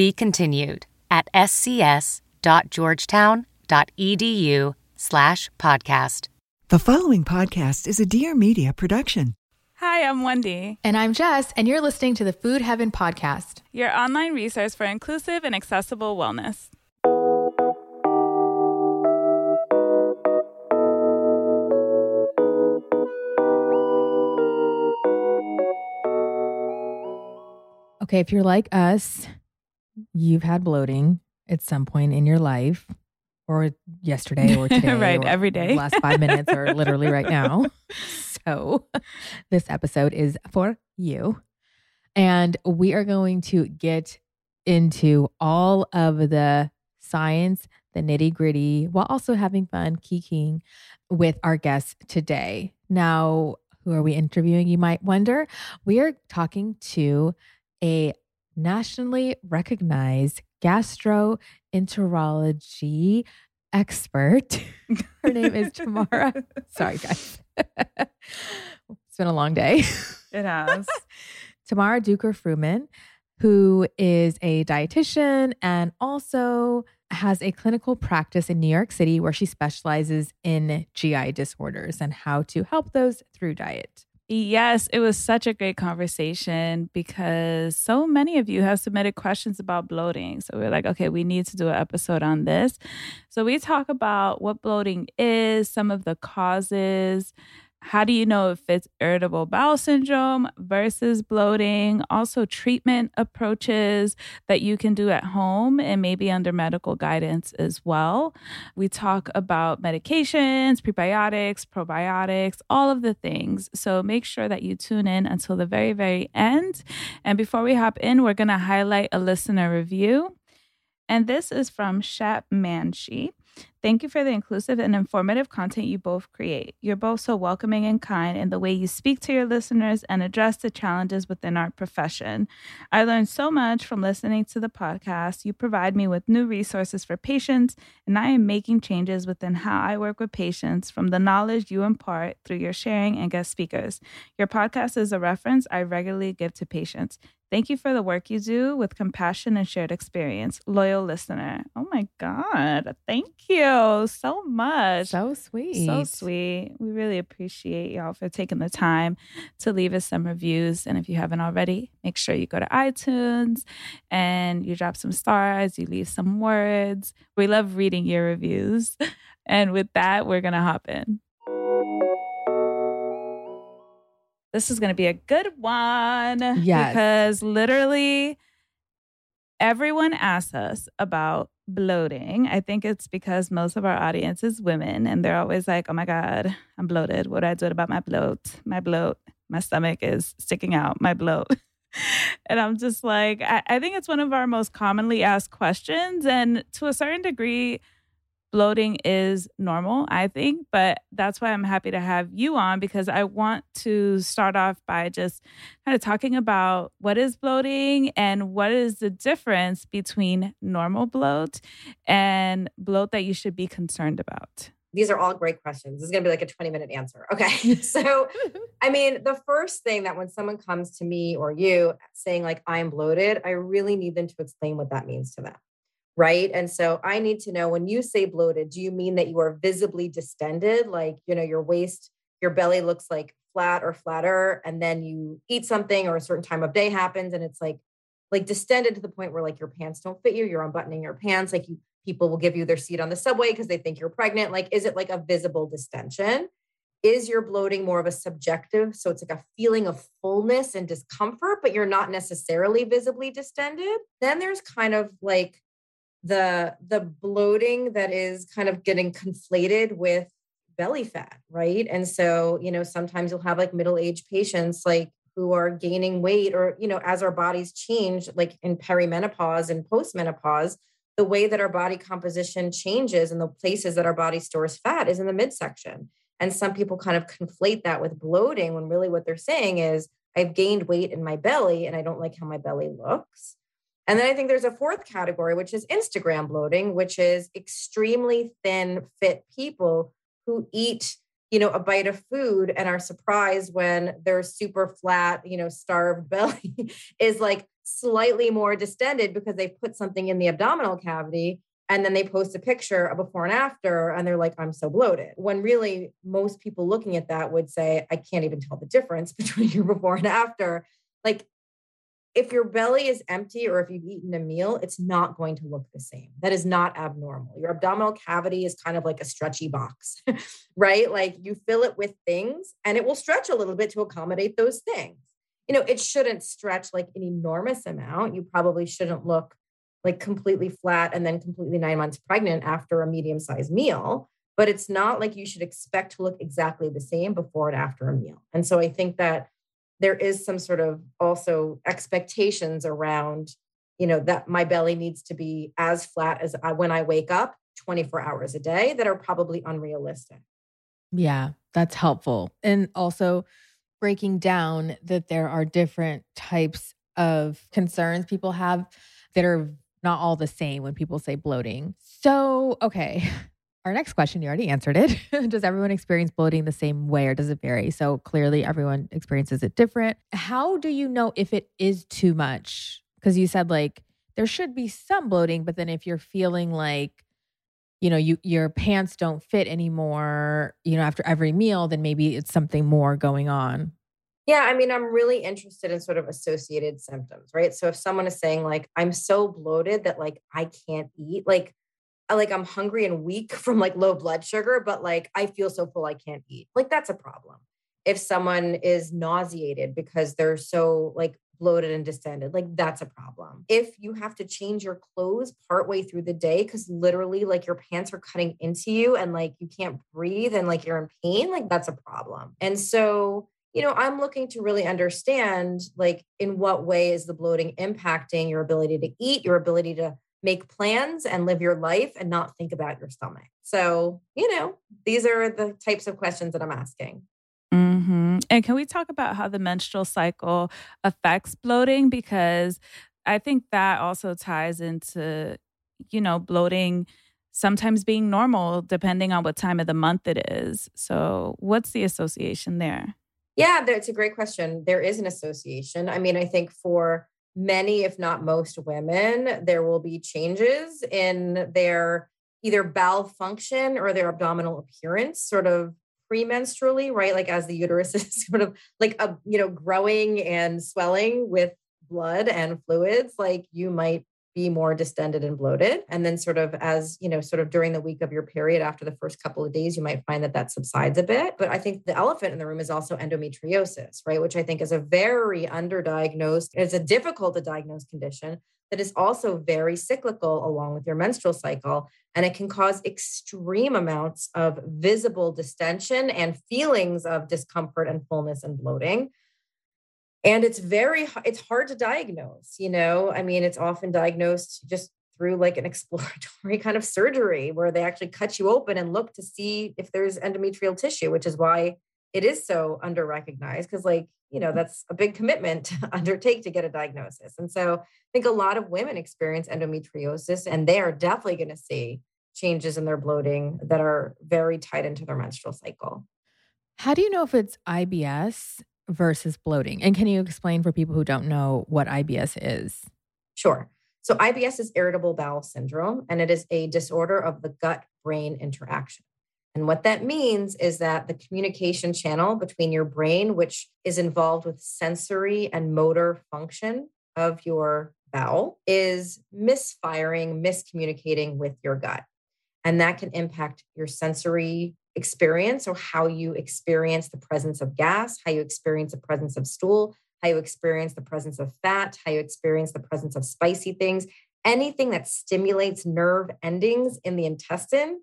Be continued at scs.georgetown.edu slash podcast. The following podcast is a Dear Media production. Hi, I'm Wendy. And I'm Jess, and you're listening to the Food Heaven Podcast, your online resource for inclusive and accessible wellness. Okay, if you're like us, you've had bloating at some point in your life, or yesterday, or today, right? or every day, last five minutes, or literally right now. So, this episode is for you, and we are going to get into all of the science, the nitty gritty, while also having fun, kikiing with our guests today. Now, who are we interviewing? You might wonder. We are talking to a nationally recognized gastroenterology expert. Her name is Tamara. Sorry, guys. it's been a long day. It has. Tamara Duker Freuman, who is a dietitian and also has a clinical practice in New York City where she specializes in GI disorders and how to help those through diet. Yes, it was such a great conversation because so many of you have submitted questions about bloating. So we are like, okay, we need to do an episode on this. So we talk about what bloating is, some of the causes, how do you know if it's irritable bowel syndrome versus bloating? Also, treatment approaches that you can do at home and maybe under medical guidance as well. We talk about medications, prebiotics, probiotics, all of the things. So make sure that you tune in until the very, very end. And before we hop in, we're going to highlight a listener review. And this is from Shat Manshi. Thank you for the inclusive and informative content you both create. You're both so welcoming and kind in the way you speak to your listeners and address the challenges within our profession. I learned so much from listening to the podcast. You provide me with new resources for patients, and I am making changes within how I work with patients from the knowledge you impart through your sharing and guest speakers. Your podcast is a reference I regularly give to patients. Thank you for the work you do with compassion and shared experience. Loyal listener. Oh my God. Thank you so much. So sweet. So sweet. We really appreciate y'all for taking the time to leave us some reviews. And if you haven't already, make sure you go to iTunes and you drop some stars, you leave some words. We love reading your reviews. And with that, we're going to hop in. this is going to be a good one. Yes. Because literally everyone asks us about bloating. I think it's because most of our audience is women and they're always like, oh my God, I'm bloated. What do I do about my bloat? My bloat, my stomach is sticking out, my bloat. and I'm just like, I, I think it's one of our most commonly asked questions. And to a certain degree, bloating is normal, I think, but that's why I'm happy to have you on because I want to start off by just kind of talking about what is bloating and what is the difference between normal bloat and bloat that you should be concerned about. These are all great questions. This is going to be like a 20 minute answer. Okay. so, I mean, the first thing that when someone comes to me or you saying, like, I'm bloated, I really need them to explain what that means to them right? And so i need to know when you say bloated do you mean that you are visibly distended? Like you know your waist your belly looks like flat or flatter and then you eat something or a certain time of day happens and it's like like distended to the point where like your pants don't fit you you're unbuttoning your pants like you people will give you their seat on the subway because they think you're pregnant. Like is it like a visible distension? Is your bloating more of a subjective so it's like a feeling of fullness and discomfort but you're not necessarily visibly distended? Then there's kind of like the the bloating that is kind of getting conflated with belly fat right and so you know sometimes you'll have like middle-aged patients like who are gaining weight or, you know, as our bodies change, like in perimenopause and postmenopause, the way that our body composition changes and the places that our body stores fat is in the midsection. And some people kind of conflate that with bloating when really what they're saying is, I've gained weight in my belly and I don't like how my belly looks. And then I think there's a fourth category, which is Instagram bloating, which is extremely thin, fit people who eat, you know, a bite of food and are surprised when their super flat, you know, starved belly is like slightly more distended because they put something in the abdominal cavity and then they post a picture of before and after and they're like i'm so bloated. When really most people looking at that would say i can't even tell the difference between your before and after. Like if your belly is empty or if you've eaten a meal it's not going to look the same that is not abnormal your abdominal cavity is kind of like a stretchy box right like you fill it with things and it will stretch a little bit to accommodate those things you know it shouldn't stretch like an enormous amount you probably shouldn't look like completely flat and then completely nine months pregnant after a medium sized meal. But it's not like you should expect to look exactly the same before and after a meal. And so I think that there is some sort of also expectations around, you know, that my belly needs to be as flat as I, when I wake up 24 hours a day that are probably unrealistic. Yeah, that's helpful. And also breaking down that there are different types of concerns people have that are not all the same when people say bloating. So, okay. Our next question, you already answered it. does everyone experience bloating the same way or does it vary? So, clearly, everyone experiences it different. How do you know if it is too much? Because you said like there should be some bloating, but then if you're feeling like, you know, you your pants don't fit anymore, you know, after every meal, then maybe it's something more going on. Yeah, I mean, I'm really interested in sort of associated symptoms, right? So if someone is saying like I'm so bloated that like I can't eat, like like I'm hungry and weak from like low blood sugar, but like I feel so full I can't eat. Like that's a problem. If someone is nauseated because they're so like bloated and distended, like that's a problem. If you have to change your clothes partway through the day because literally like your pants are cutting into you and like you can't breathe and like you're in pain, like that's a problem. And so you know, I'm looking to really understand like in what way is the bloating impacting your ability to eat, your ability to make plans and live your life and not think about your stomach. So, you know, these are the types of questions that I'm asking. Mm-hmm. And can we talk about how the menstrual cycle affects bloating? Because I think that also ties into, you know, bloating sometimes being normal depending on what time of the month it is. So, what's the association there? Yeah, that's a great question. There is an association. I mean, I think for many, if not most women, there will be changes in their either bowel function or their abdominal appearance, sort of premenstrually, right? Like as the uterus is sort of like a you know growing and swelling with blood and fluids, like you might be more distended and bloated. And then, sort of, as you know, sort of during the week of your period after the first couple of days, you might find that that subsides a bit. But I think the elephant in the room is also endometriosis, right? Which I think is a very underdiagnosed, it's a difficult to diagnose condition that is also very cyclical along with your menstrual cycle. And it can cause extreme amounts of visible distension and feelings of discomfort and fullness and bloating and it's very it's hard to diagnose you know? I mean it's often diagnosed just through like an exploratory kind of surgery where they actually cut you open and look to see if there's endometrial tissue which is why it is so under recognized because like you know mm-hmm. that's a big commitment to undertake to get a diagnosis. And so i think a lot of women experience endometriosis and they are definitely going to see changes in their bloating that are very tied into their menstrual cycle. How do you know if it's IBS versus bloating? And can you explain for people who don't know what IBS is? Sure. So, IBS is irritable bowel syndrome, and it is a disorder of the gut brain interaction. And what that means is that the communication channel between your brain, which is involved with sensory and motor function of your bowel, is misfiring, miscommunicating with your gut. And that can impact your sensory experience or how you experience the presence of gas, how you experience the presence of stool, how you experience the presence of fat, how you experience the presence of spicy things. Anything that stimulates nerve endings in the intestine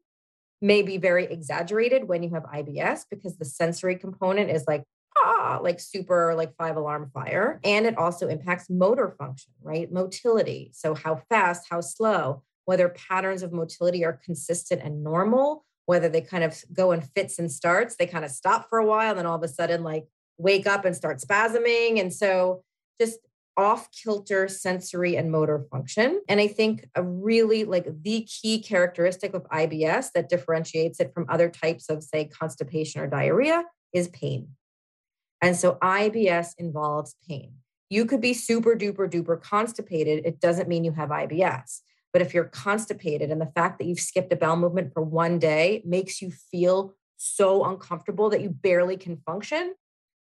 may be very exaggerated when you have IBS because the sensory component is like ah, like super like five alarm fire. And it also impacts motor function, right? Motility. So how fast, how slow, whether patterns of motility are consistent and normal, whether they kind of go in fits and starts, they kind of stop for a while, and then all of a sudden like wake up and start spasming. And so just off kilter sensory and motor function. And I think a really like the key characteristic of IBS that differentiates it from other types of, say, constipation or diarrhea is pain. And so IBS involves pain. You could be super duper duper constipated. It doesn't mean you have IBS. But if you're constipated and the fact that you've skipped a bowel movement for one day makes you feel so uncomfortable that you barely can function,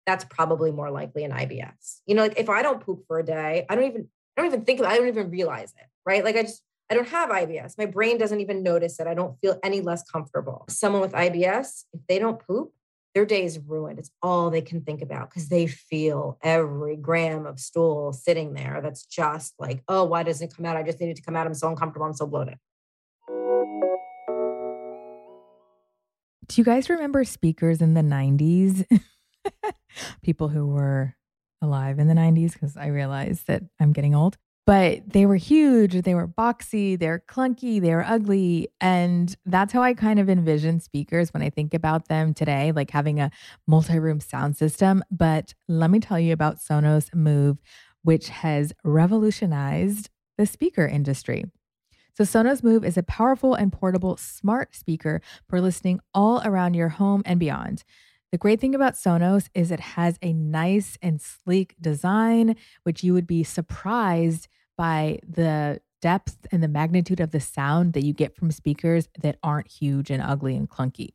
that's probably more likely an IBS. You know, like if I don't poop for a day, I don't even I don't even think of it, I don't even realize it, right? Like I just I don't have IBS. My brain doesn't even notice it. I don't feel any less comfortable. Someone with IBS, if they don't poop, their day is ruined. It's all they can think about because they feel every gram of stool sitting there. That's just like, oh, why doesn't it come out? I just needed to come out. I'm so uncomfortable. I'm so bloated. Do you guys remember speakers in the 90s? people who were alive in the 90s because I realized that I'm getting old. But they were huge, they were boxy, they're clunky, they were ugly. And that's how I kind of envision speakers when I think about them today, like having a multi room sound system. But let me tell you about Sonos Move, which has revolutionized the speaker industry. So, Sonos Move is a powerful and portable smart speaker for listening all around your home and beyond. The great thing about Sonos is it has a nice and sleek design, which you would be surprised by the depth and the magnitude of the sound that you get from speakers that aren't huge and ugly and clunky.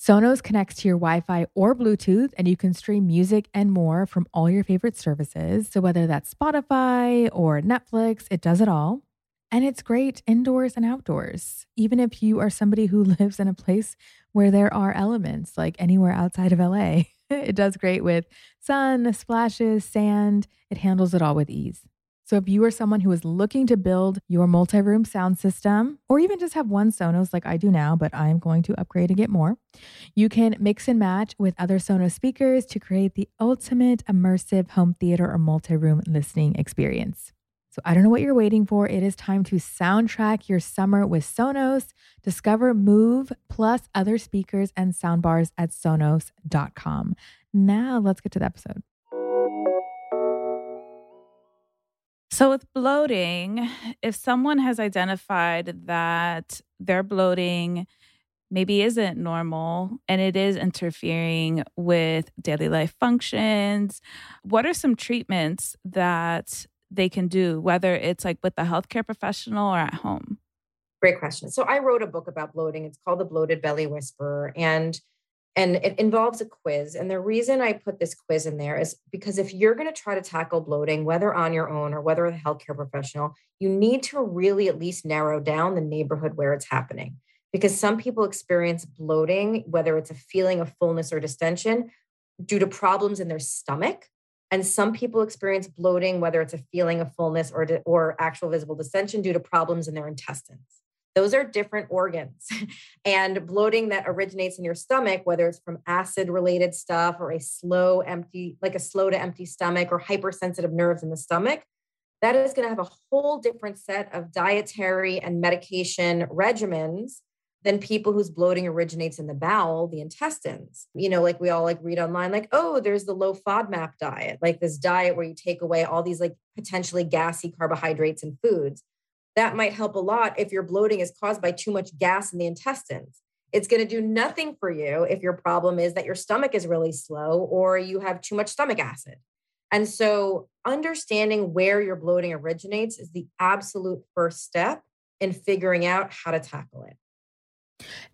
Sonos connects to your Wi Fi or Bluetooth, and you can stream music and more from all your favorite services. So, whether that's Spotify or Netflix, it does it all. And it's great indoors and outdoors, even if you are somebody who lives in a place where there are elements, like anywhere outside of LA. it does great with sun, splashes, sand. It handles it all with ease. So if you are someone who is looking to build your multi-room sound system or even just have one Sonos like I do now, but I'm going to upgrade and get more, you can mix and match with other Sonos speakers to create the ultimate immersive home theater or multi-room listening experience. So I don't know what you're waiting for. It is time to soundtrack your summer with Sonos. Discover Move plus other speakers and soundbars at sonos.com. Now let's get to the episode. So, with bloating, if someone has identified that their bloating maybe isn't normal and it is interfering with daily life functions, what are some treatments that they can do, whether it's like with the healthcare professional or at home? Great question. So I wrote a book about bloating. It's called The Bloated Belly Whisperer. And and it involves a quiz. And the reason I put this quiz in there is because if you're going to try to tackle bloating, whether on your own or whether a healthcare professional, you need to really at least narrow down the neighborhood where it's happening. Because some people experience bloating, whether it's a feeling of fullness or distension, due to problems in their stomach and some people experience bloating, whether it's a feeling of fullness or, or actual visible distension due to problems in their intestines. Those are different organs. and bloating that originates in your stomach, whether it's from acid related stuff or a slow, empty, like a slow to empty stomach or hypersensitive nerves in the stomach, that is going to have a whole different set of dietary and medication regimens than people whose bloating originates in the bowel, the intestines. You know, like we all like read online, like, oh, there's the low FODMAP diet, like this diet where you take away all these like potentially gassy carbohydrates and foods. That might help a lot if your bloating is caused by too much gas in the intestines. It's going to do nothing for you if your problem is that your stomach is really slow or you have too much stomach acid. And so, understanding where your bloating originates is the absolute first step in figuring out how to tackle it.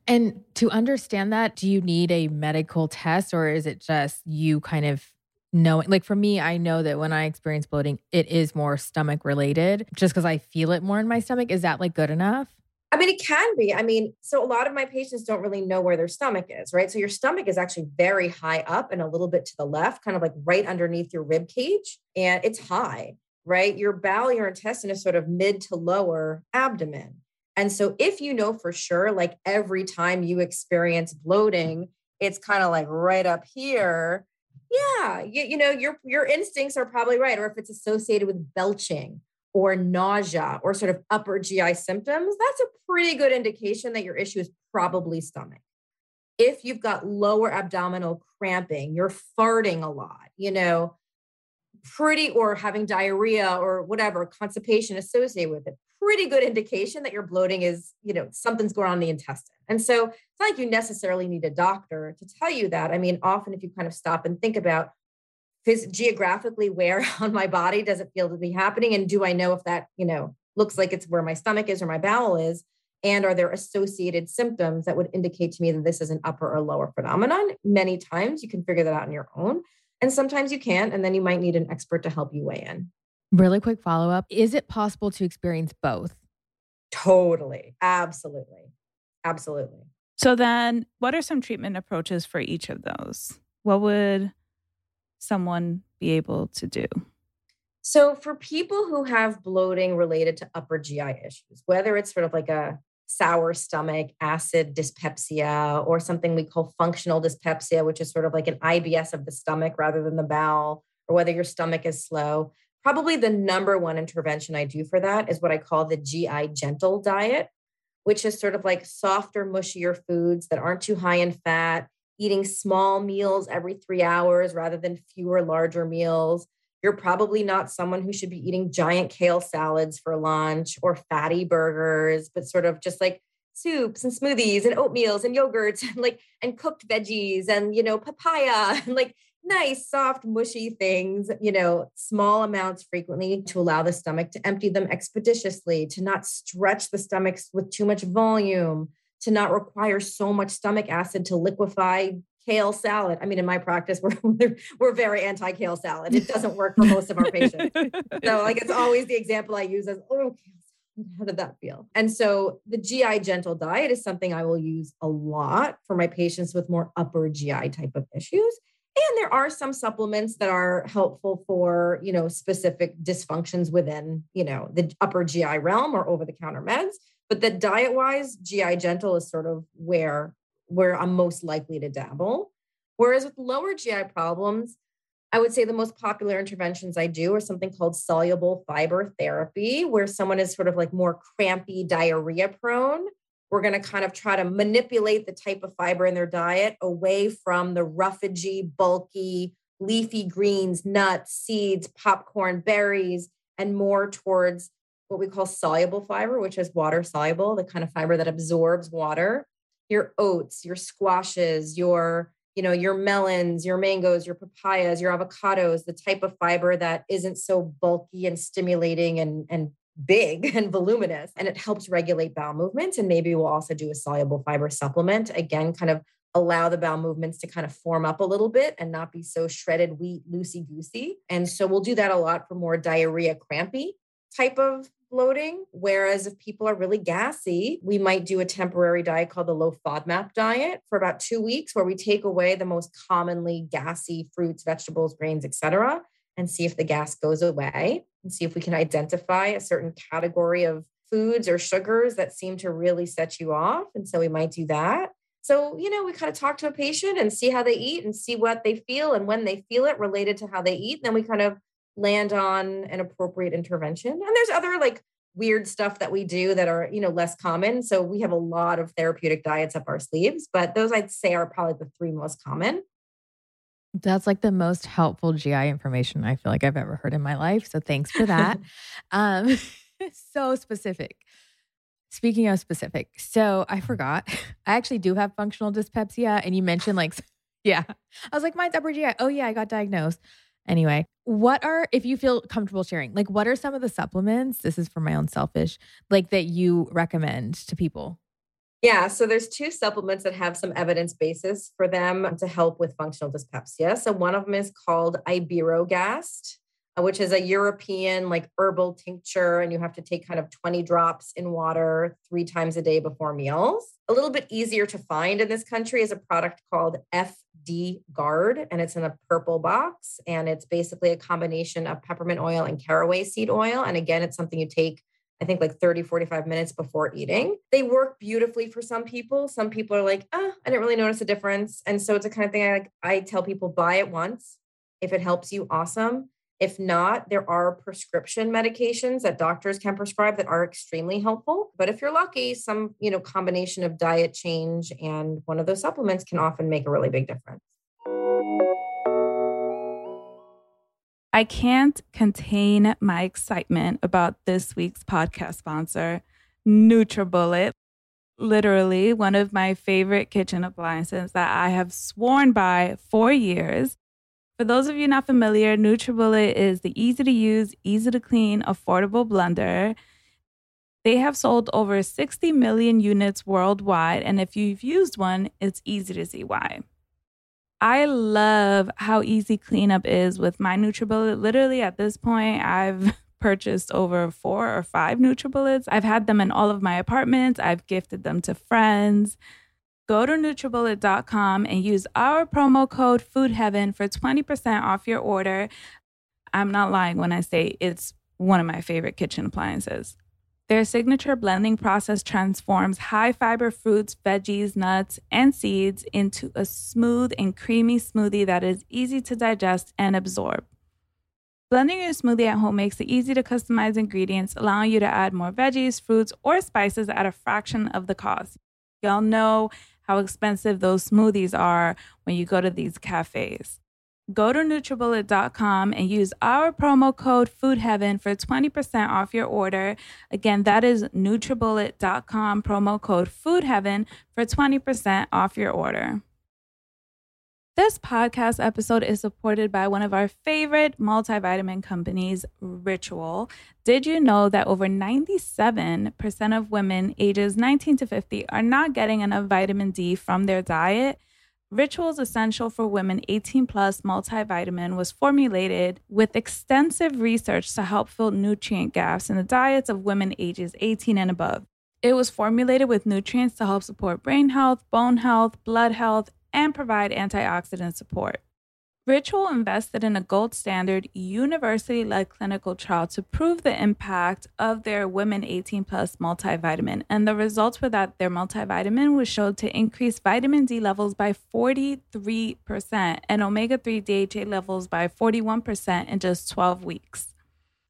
And to understand that, do you need a medical test or is it just you kind of knowing? Like for me, I know that when I experience bloating, it is more stomach related just because I feel it more in my stomach. Is that like good enough? I mean, it can be. I mean, so a lot of my patients don't really know where their stomach is, right? So your stomach is actually very high up and a little bit to the left, kind of like right underneath your rib cage, and it's high, right? Your bowel, your intestine is sort of mid to lower abdomen. And so, if you know for sure, like every time you experience bloating, it's kind of like right up here, Yeah, you, you know, your your instincts are probably right. Or if it's associated with belching or nausea or sort of upper GI symptoms, that's a pretty good indication that your issue is probably stomach. If you've got lower abdominal cramping, you're farting a lot, you know, pretty or having diarrhea or whatever constipation associated with it pretty good indication that your bloating is you know something's going on in the intestine. And so it's not like you necessarily need a doctor to tell you that. I mean often if you kind of stop and think about phys- geographically where on my body does it feel to be happening and do i know if that you know looks like it's where my stomach is or my bowel is and are there associated symptoms that would indicate to me that this is an upper or lower phenomenon many times you can figure that out on your own and sometimes you can't, and then you might need an expert to help you weigh in. Really quick follow up Is it possible to experience both? Totally. Absolutely. Absolutely. So, then what are some treatment approaches for each of those? What would someone be able to do? So, for people who have bloating related to upper GI issues, whether it's sort of like a sour stomach, acid dyspepsia, or something we call functional dyspepsia, which is sort of like an IBS of the stomach rather than the bowel, or whether your stomach is slow. Probably the number one intervention I do for that is what I call the GI gentle diet, which is sort of like softer, mushier foods that aren't too high in fat, eating small meals every three hours rather than fewer, larger meals you're probably not someone who should be eating giant kale salads for lunch or fatty burgers, but sort of just like soups and smoothies and oatmeals and yogurts and like and cooked veggies and you know papaya and like nice soft mushy things you know small amounts frequently to allow the stomach to empty them expeditiously to not stretch the stomachs with too much volume to not require so much stomach acid to liquefy kale salad. I mean, in my practice, we're we're very anti kale salad. It doesn't work for most of our patients. so, like, it's always the example I use as, oh, how did that feel? And so, the GI gentle diet is something I will use a lot for my patients with more upper GI type of issues. And there are some supplements that are helpful for, you know, specific dysfunctions within, you know, the upper GI realm or over the counter meds. But the diet wise, GI gentle is sort of where where I'm most likely to dabble. Whereas with lower GI problems, I would say the most popular interventions I do are something called soluble fiber therapy, where someone is sort of like more crampy, diarrhea prone. We're going to kind of try to manipulate the type of fiber in their diet away from the roughagey, bulky, leafy greens, nuts, seeds, popcorn, berries, and more towards what we call soluble fiber, which is water soluble, the kind of fiber that absorbs water your oats, your squashes, your you know your melons, your mangoes, your papayas, your avocados, the type of fiber that isn't so bulky and stimulating and and big and voluminous. And it helps regulate bowel movements and maybe we'll also do a soluble fiber supplement. Again kind of allow the bowel movements to kind of form up a little bit and not be so shredded wheat loosey goosey and so we'll do that a lot for more diarrhea crampy type of bloating. Whereas if people are really gassy, we might do a temporary diet called the low FODMAP diet for about two weeks, where we take away the most commonly gassy fruits, vegetables, grains, etc., and see if the gas goes away and see if we can identify a certain category of foods or sugars that seem to really set you off. And so we might do that. So, you know, we kind of talk to a patient and see how they eat and see what they feel and when they feel it related to how they eat. And then we kind of land on an appropriate intervention. And there's other like weird stuff that we do that are, you know, less common. So we have a lot of therapeutic diets up our sleeves, but those I'd say are probably the three most common. That's like the most helpful GI information I feel like I've ever heard in my life. So thanks for that. um, so specific. Speaking of specific, so I forgot. I actually do have functional dyspepsia, and you mentioned like, yeah, I was like, mine's upper GI. Oh yeah, I got diagnosed. Anyway, what are, if you feel comfortable sharing, like what are some of the supplements? This is for my own selfish, like that you recommend to people? Yeah, so there's two supplements that have some evidence basis for them to help with functional dyspepsia. So one of them is called Iberogast, uh, which is a European like herbal tincture, and you have to take kind of 20 drops in water three times a day before meals. A little bit easier to find in this country is a product called F Guard, and it's in a purple box. And it's basically a combination of peppermint oil and caraway seed oil. And again, it's something you take I think like 30, 45 minutes before eating. They work beautifully for some people. Some people are like, oh, I didn't really notice a difference. And so it's a kind of thing I like, I tell people buy it once. If it helps you, awesome. If not, there are prescription medications that doctors can prescribe that are extremely helpful. But if you're lucky, some, you know, combination of diet change and one of those supplements can often make a really big difference. I can't contain my excitement about this week's podcast sponsor, NutriBullet. Literally, one of my favorite kitchen appliances that I have sworn by for years. For those of you not familiar, NutriBullet is the easy to use, easy to clean, affordable blender. They have sold over 60 million units worldwide, and if you've used one, it's easy to see why. I love how easy cleanup is with my NutriBullet. Literally, at this point, I've purchased over four or five NutriBullets. I've had them in all of my apartments. I've gifted them to friends. Go to NutriBullet.com and use our promo code FoodHeaven for 20% off your order. I'm not lying when I say it's one of my favorite kitchen appliances. Their signature blending process transforms high fiber fruits, veggies, nuts, and seeds into a smooth and creamy smoothie that is easy to digest and absorb. Blending your smoothie at home makes it easy to customize ingredients, allowing you to add more veggies, fruits, or spices at a fraction of the cost. Y'all know how expensive those smoothies are when you go to these cafes. Go to NutriBullet.com and use our promo code FoodHeaven for 20% off your order. Again, that is NutriBullet.com promo code FoodHeaven for 20% off your order. This podcast episode is supported by one of our favorite multivitamin companies, Ritual. Did you know that over 97% of women ages 19 to 50 are not getting enough vitamin D from their diet? Rituals Essential for Women 18 Plus multivitamin was formulated with extensive research to help fill nutrient gaps in the diets of women ages 18 and above. It was formulated with nutrients to help support brain health, bone health, blood health, and provide antioxidant support. Ritual invested in a gold standard, university led clinical trial to prove the impact of their Women 18 Plus multivitamin. And the results were that their multivitamin was shown to increase vitamin D levels by 43% and omega 3 DHA levels by 41% in just 12 weeks.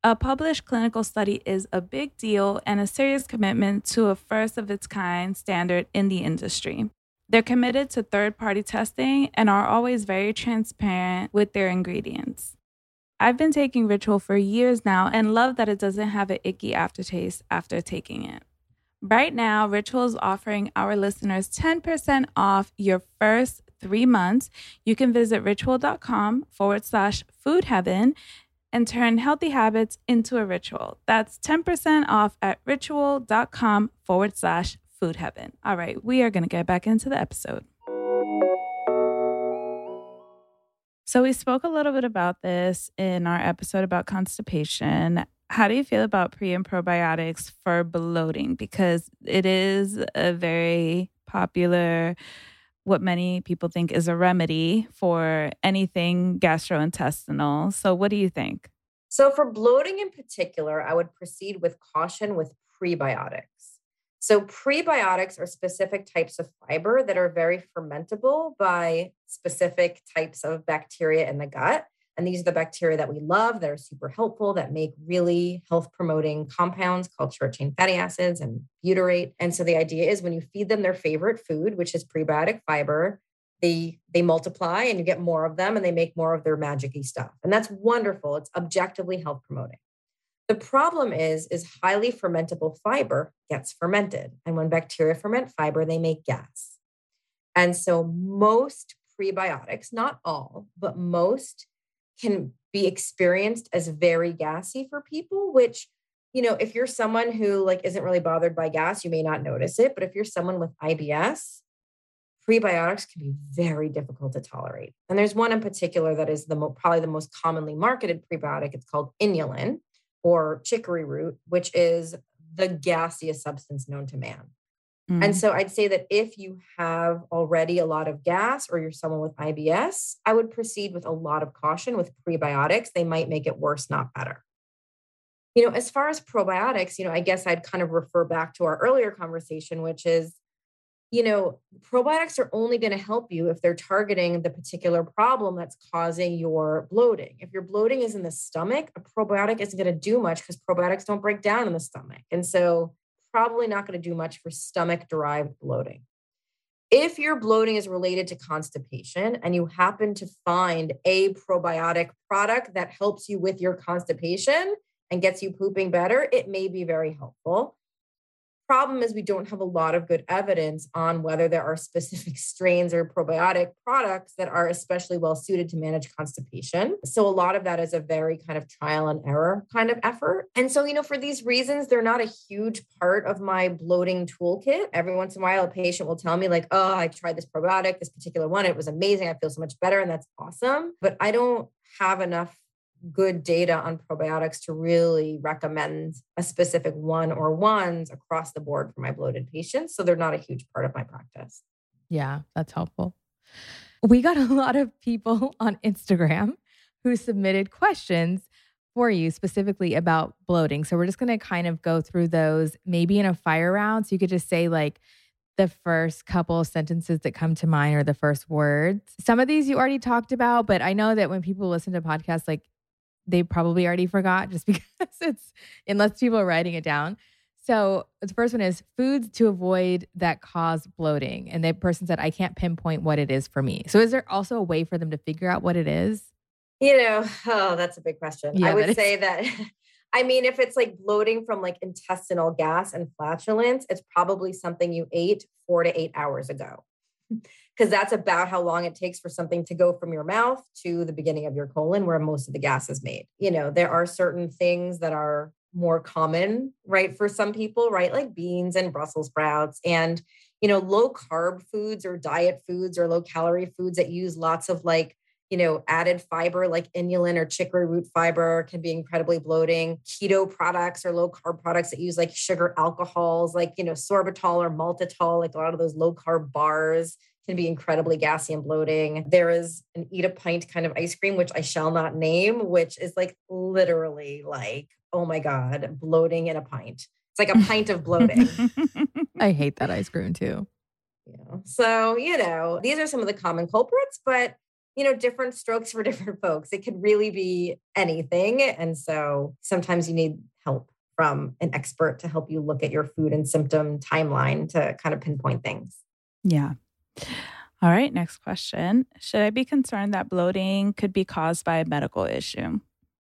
A published clinical study is a big deal and a serious commitment to a first of its kind standard in the industry. They're committed to third party testing and are always very transparent with their ingredients. I've been taking Ritual for years now and love that it doesn't have an icky aftertaste after taking it. Right now, Ritual is offering our listeners 10% off your first three months. You can visit ritual.com forward slash food heaven and turn healthy habits into a ritual. That's 10% off at ritual.com forward slash food heaven. All right, we are going to get back into the episode. So, we spoke a little bit about this in our episode about constipation. How do you feel about pre and probiotics for bloating? Because it is a very popular, what many people think is a remedy for anything gastrointestinal. So, what do you think? So, for bloating in particular, I would proceed with caution with prebiotics. So, prebiotics are specific types of fiber that are very fermentable by specific types of bacteria in the gut. And these are the bacteria that we love that are super helpful, that make really health promoting compounds called short chain fatty acids and butyrate. And so the idea is when you feed them their favorite food, which is prebiotic fiber, they they multiply and you get more of them and they make more of their magicy stuff. And that's wonderful. It's objectively health promoting. The problem is, is highly fermentable fiber gets fermented. And when bacteria ferment fiber, they make gas. And so most prebiotics, not all, but most can be experienced as very gassy for people, which, you know, if you're someone who like isn't really bothered by gas, you may not notice it. But if you're someone with IBS, prebiotics can be very difficult to tolerate. And there's one in particular that is the mo- probably the most commonly marketed prebiotic. It's called inulin or chicory root, which is the gaseous substance known to man. Mm. And so I'd say that if you have already a lot of gas or you're someone with IBS, I would proceed with a lot of caution with prebiotics. They might make it worse, not better. You know, as far as probiotics, you know, I guess I'd kind of refer back to our earlier conversation, which is, you know, probiotics are only going to help you if they're targeting the particular problem that's causing your bloating. If your bloating is in the stomach, a probiotic isn't going to do much because probiotics don't break down in the stomach. And so, probably not going to do much for stomach derived bloating. If your bloating is related to constipation and you happen to find a probiotic product that helps you with your constipation and gets you pooping better, it may be very helpful problem is we don't have a lot of good evidence on whether there are specific strains or probiotic products that are especially well suited to manage constipation. So a lot of that is a very kind of trial and error kind of effort. And so, you know, for these reasons, they're not a huge part of my bloating toolkit. Every once in a while, a patient will tell me like, "Oh, I tried this probiotic, this particular one, it was amazing. I feel so much better." And that's awesome. But I don't have enough good data on probiotics to really recommend a specific one or ones across the board for my bloated patients. So they're not a huge part of my practice. Yeah, that's helpful. We got a lot of people on Instagram who submitted questions for you specifically about bloating. So we're just going to kind of go through those maybe in a fire round. So you could just say, like, the first couple sentences that come to mind or the first words. Some of these you already talked about, but I know that when people listen to podcasts, like they probably already forgot just because it's unless people are writing it down. So the first one is foods to avoid that cause bloating. And the person said, I can't pinpoint what it is for me. So is there also a way for them to figure out what it is? You know, oh, that's a big question. Yeah, I would that say that I mean, if it's like bloating from like intestinal gas and flatulence, it's probably something you ate four to eight hours ago because that's about how long it takes for something to go from your mouth to the beginning of your colon where most of the gas is made. You know, there are certain things that are more common, right, for some people, right, like beans and Brussels sprouts and you know, low carb foods or diet foods or low calorie foods that use lots of like you know, added fiber like inulin or chicory root fiber can be incredibly bloating. Keto products or low carb products that use like sugar alcohols, like, you know, sorbitol or maltitol, like a lot of those low carb bars can be incredibly gassy and bloating. There is an eat a pint kind of ice cream, which I shall not name, which is like literally like, oh my God, bloating in a pint. It's like a pint of bloating. I hate that ice cream too. Yeah. So, you know, these are some of the common culprits, but you know, different strokes for different folks. It could really be anything. And so sometimes you need help from an expert to help you look at your food and symptom timeline to kind of pinpoint things. Yeah. All right, next question. Should I be concerned that bloating could be caused by a medical issue?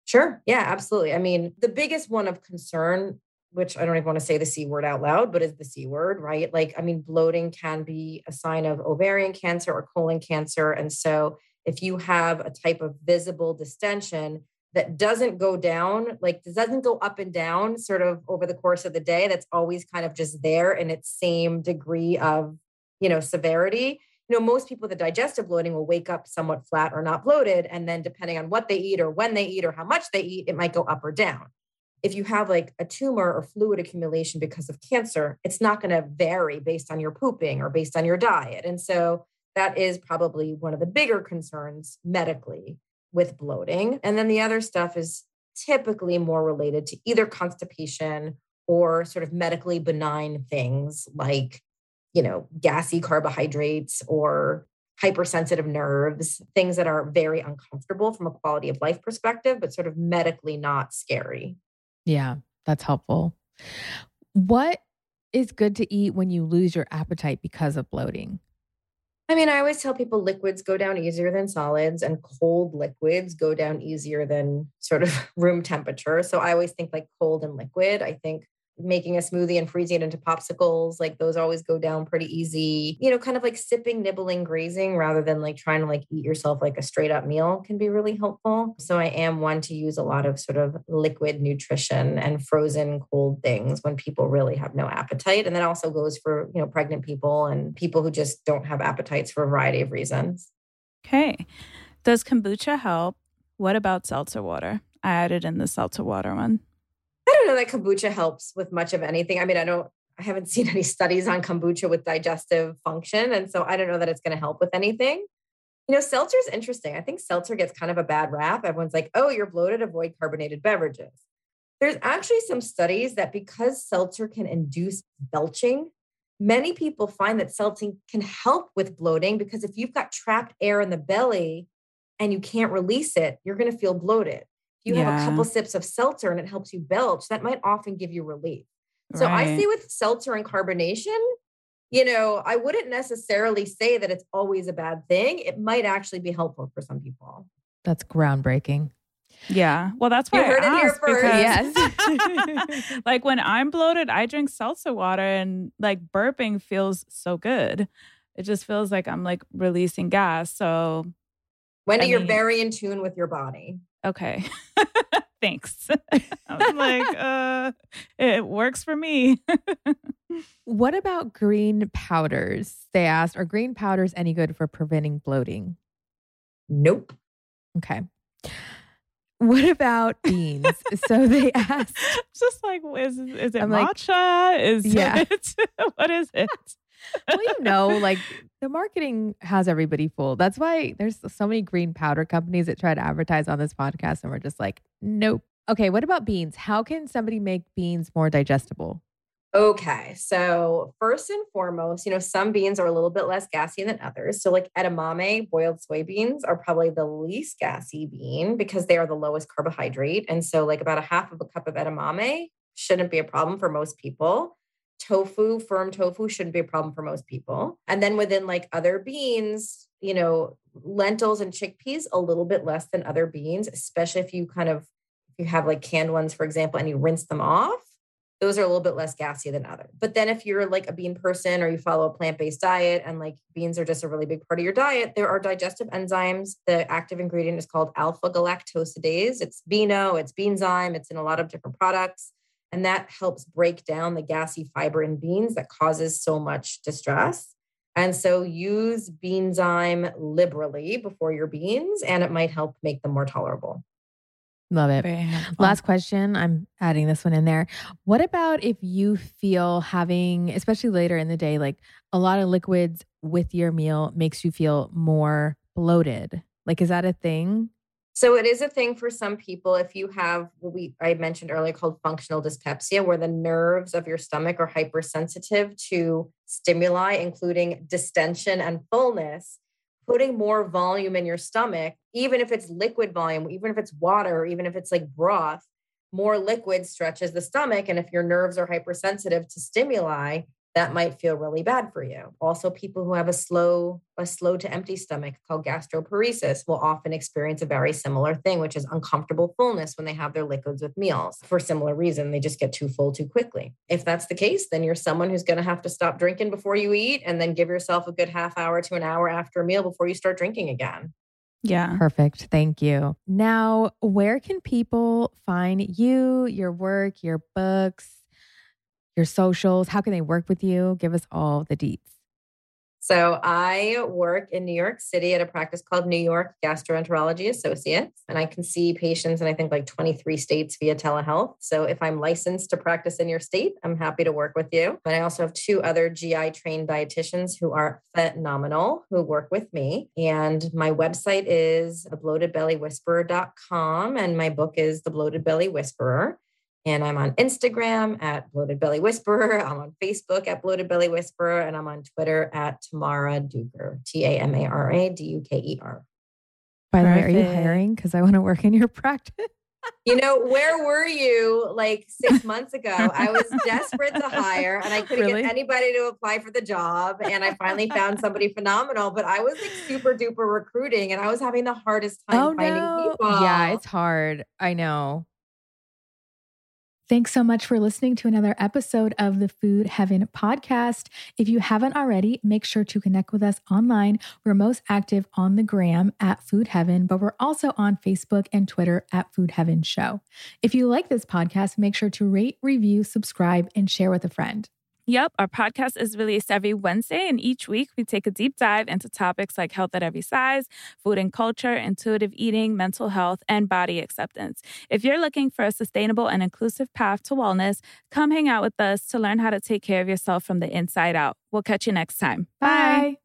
Sure. Yeah, absolutely. I mean, the biggest one of concern, which I don't even want to say the C word out loud, but is the C word, right? Like, I mean, bloating can be a sign of ovarian cancer or colon cancer. And so if you have a type of visible distension, that doesn't go down, like doesn't go up and down sort of over the course of the day, that's always kind of just there in its same degree of you know, severity, you know, most people with a digestive bloating will wake up somewhat flat or not bloated. And then depending on what they eat or when they eat or how much they eat, it might go up or down. If you have like a tumor or fluid accumulation because of cancer, it's not going to vary based on your pooping or based on your diet. And so that is probably one of the bigger concerns medically with bloating. And then the other stuff is typically more related to either constipation or sort of medically benign things like you know, gassy carbohydrates or hypersensitive nerves, things that are very uncomfortable from a quality of life perspective, but sort of medically not scary. Yeah, that's helpful. What is good to eat when you lose your appetite because of bloating? I mean, I always tell people liquids go down easier than solids, and cold liquids go down easier than sort of room temperature. So I always think like cold and liquid. I think making a smoothie and freezing it into popsicles like those always go down pretty easy. You know kind of like sipping nibbling grazing rather than like trying to like eat yourself like a straight up meal can be really helpful. So i am one to use a lot of sort of liquid nutrition and frozen cold things when people really have no appetite. And that also goes for you know pregnant people and people who just don't have appetites for a variety of reasons. Okay. Does kombucha help? What about seltzer water? I added in the seltzer water one don't know that kombucha helps with much of anything. I mean, I don't, I haven't seen any studies on kombucha with digestive function. And so I don't know that it's going to help with anything. You know, seltzer is interesting. I think seltzer gets kind of a bad rap. Everyone's like, oh, you're bloated, avoid carbonated beverages. There's actually some studies that because seltzer can induce belching, many people find that seltzer can help with bloating because if you've got trapped air in the belly and you can't release it, you're going to feel bloated. If you yeah. have a couple sips of seltzer and it helps you belch, that might often give you relief. So right. I see with seltzer and carbonation, you know, I wouldn't necessarily say that it's always a bad thing. It might actually be helpful for some people. That's groundbreaking. Yeah. Well, that's why you heard I it here first. Yes. like when I'm bloated, I drink seltzer water and like burping feels so good. It just feels like I'm like releasing gas. So Wendy, I mean, you're very in tune with your body. Okay. Thanks. I'm like, uh, it works for me. what about green powders? They asked, are green powders any good for preventing bloating? Nope. Okay. What about beans? so they asked. Just like, is is it I'm matcha? Like, is yeah. it what is it? well, you know, like the marketing has everybody fooled. That's why there's so many green powder companies that try to advertise on this podcast, and we're just like, nope. Okay, what about beans? How can somebody make beans more digestible? Okay. So, first and foremost, you know, some beans are a little bit less gassy than others. So, like edamame, boiled soybeans are probably the least gassy bean because they are the lowest carbohydrate. And so, like about a half of a cup of edamame shouldn't be a problem for most people. Tofu, firm tofu shouldn't be a problem for most people. And then within like other beans, you know, lentils and chickpeas, a little bit less than other beans, especially if you kind of, you have like canned ones, for example, and you rinse them off those are a little bit less gassy than other. But then if you're like a bean person or you follow a plant-based diet and like beans are just a really big part of your diet, there are digestive enzymes. The active ingredient is called alpha galactosidase. It's beano, it's beanzyme, it's in a lot of different products. And that helps break down the gassy fiber in beans that causes so much distress. And so use beanzyme liberally before your beans, and it might help make them more tolerable. Love it. Last question. I'm adding this one in there. What about if you feel having, especially later in the day, like a lot of liquids with your meal makes you feel more bloated? Like, is that a thing? So it is a thing for some people if you have what we I mentioned earlier called functional dyspepsia, where the nerves of your stomach are hypersensitive to stimuli, including distension and fullness putting more volume in your stomach, even if it's liquid volume, even if it's water, even if it's like broth, more liquid stretches the stomach. And if your nerves are hypersensitive to stimuli, that might feel really bad for you. Also, people who have a slow, a slow to empty stomach called gastroparesis will often experience a very similar thing, which is uncomfortable fullness when they have their liquids with meals. For similar reason, they just get too full too quickly. If that's the case, then you're someone who's going to have to stop drinking before you eat and then give yourself a good half hour to an hour after a meal before you start drinking again. Yeah. Perfect. Thank you. Now, where can people find you, your work, your books? Your socials? How can they work with you? Give us all the deets. So I work in New York City at a practice called New York Gastroenterology Associates, and I can see patients in I think like 23 states via telehealth. So if I'm licensed to practice in your state, I'm happy to work with you. But I also have two other GI trained dietitians who are phenomenal who work with me. And my website is thebloatedbellywhisperer.com and my book is The Bloated Belly Whisperer. And I'm on Instagram at Bloated Belly Whisperer. I'm on Facebook at Bloated Belly Whisperer. And I'm on Twitter at Tamara Duker, T A M A R A D U K E R. By the way, are you hiring? Because I want to work in your practice. you know, where were you like six months ago? I was desperate to hire and I couldn't really? get anybody to apply for the job. And I finally found somebody phenomenal, but I was like super duper recruiting and I was having the hardest time oh, finding no. people. Yeah, it's hard. I know. Thanks so much for listening to another episode of the Food Heaven podcast. If you haven't already, make sure to connect with us online. We're most active on the gram at Food Heaven, but we're also on Facebook and Twitter at Food Heaven Show. If you like this podcast, make sure to rate, review, subscribe, and share with a friend. Yep, our podcast is released every Wednesday, and each week we take a deep dive into topics like health at every size, food and culture, intuitive eating, mental health, and body acceptance. If you're looking for a sustainable and inclusive path to wellness, come hang out with us to learn how to take care of yourself from the inside out. We'll catch you next time. Bye. Bye.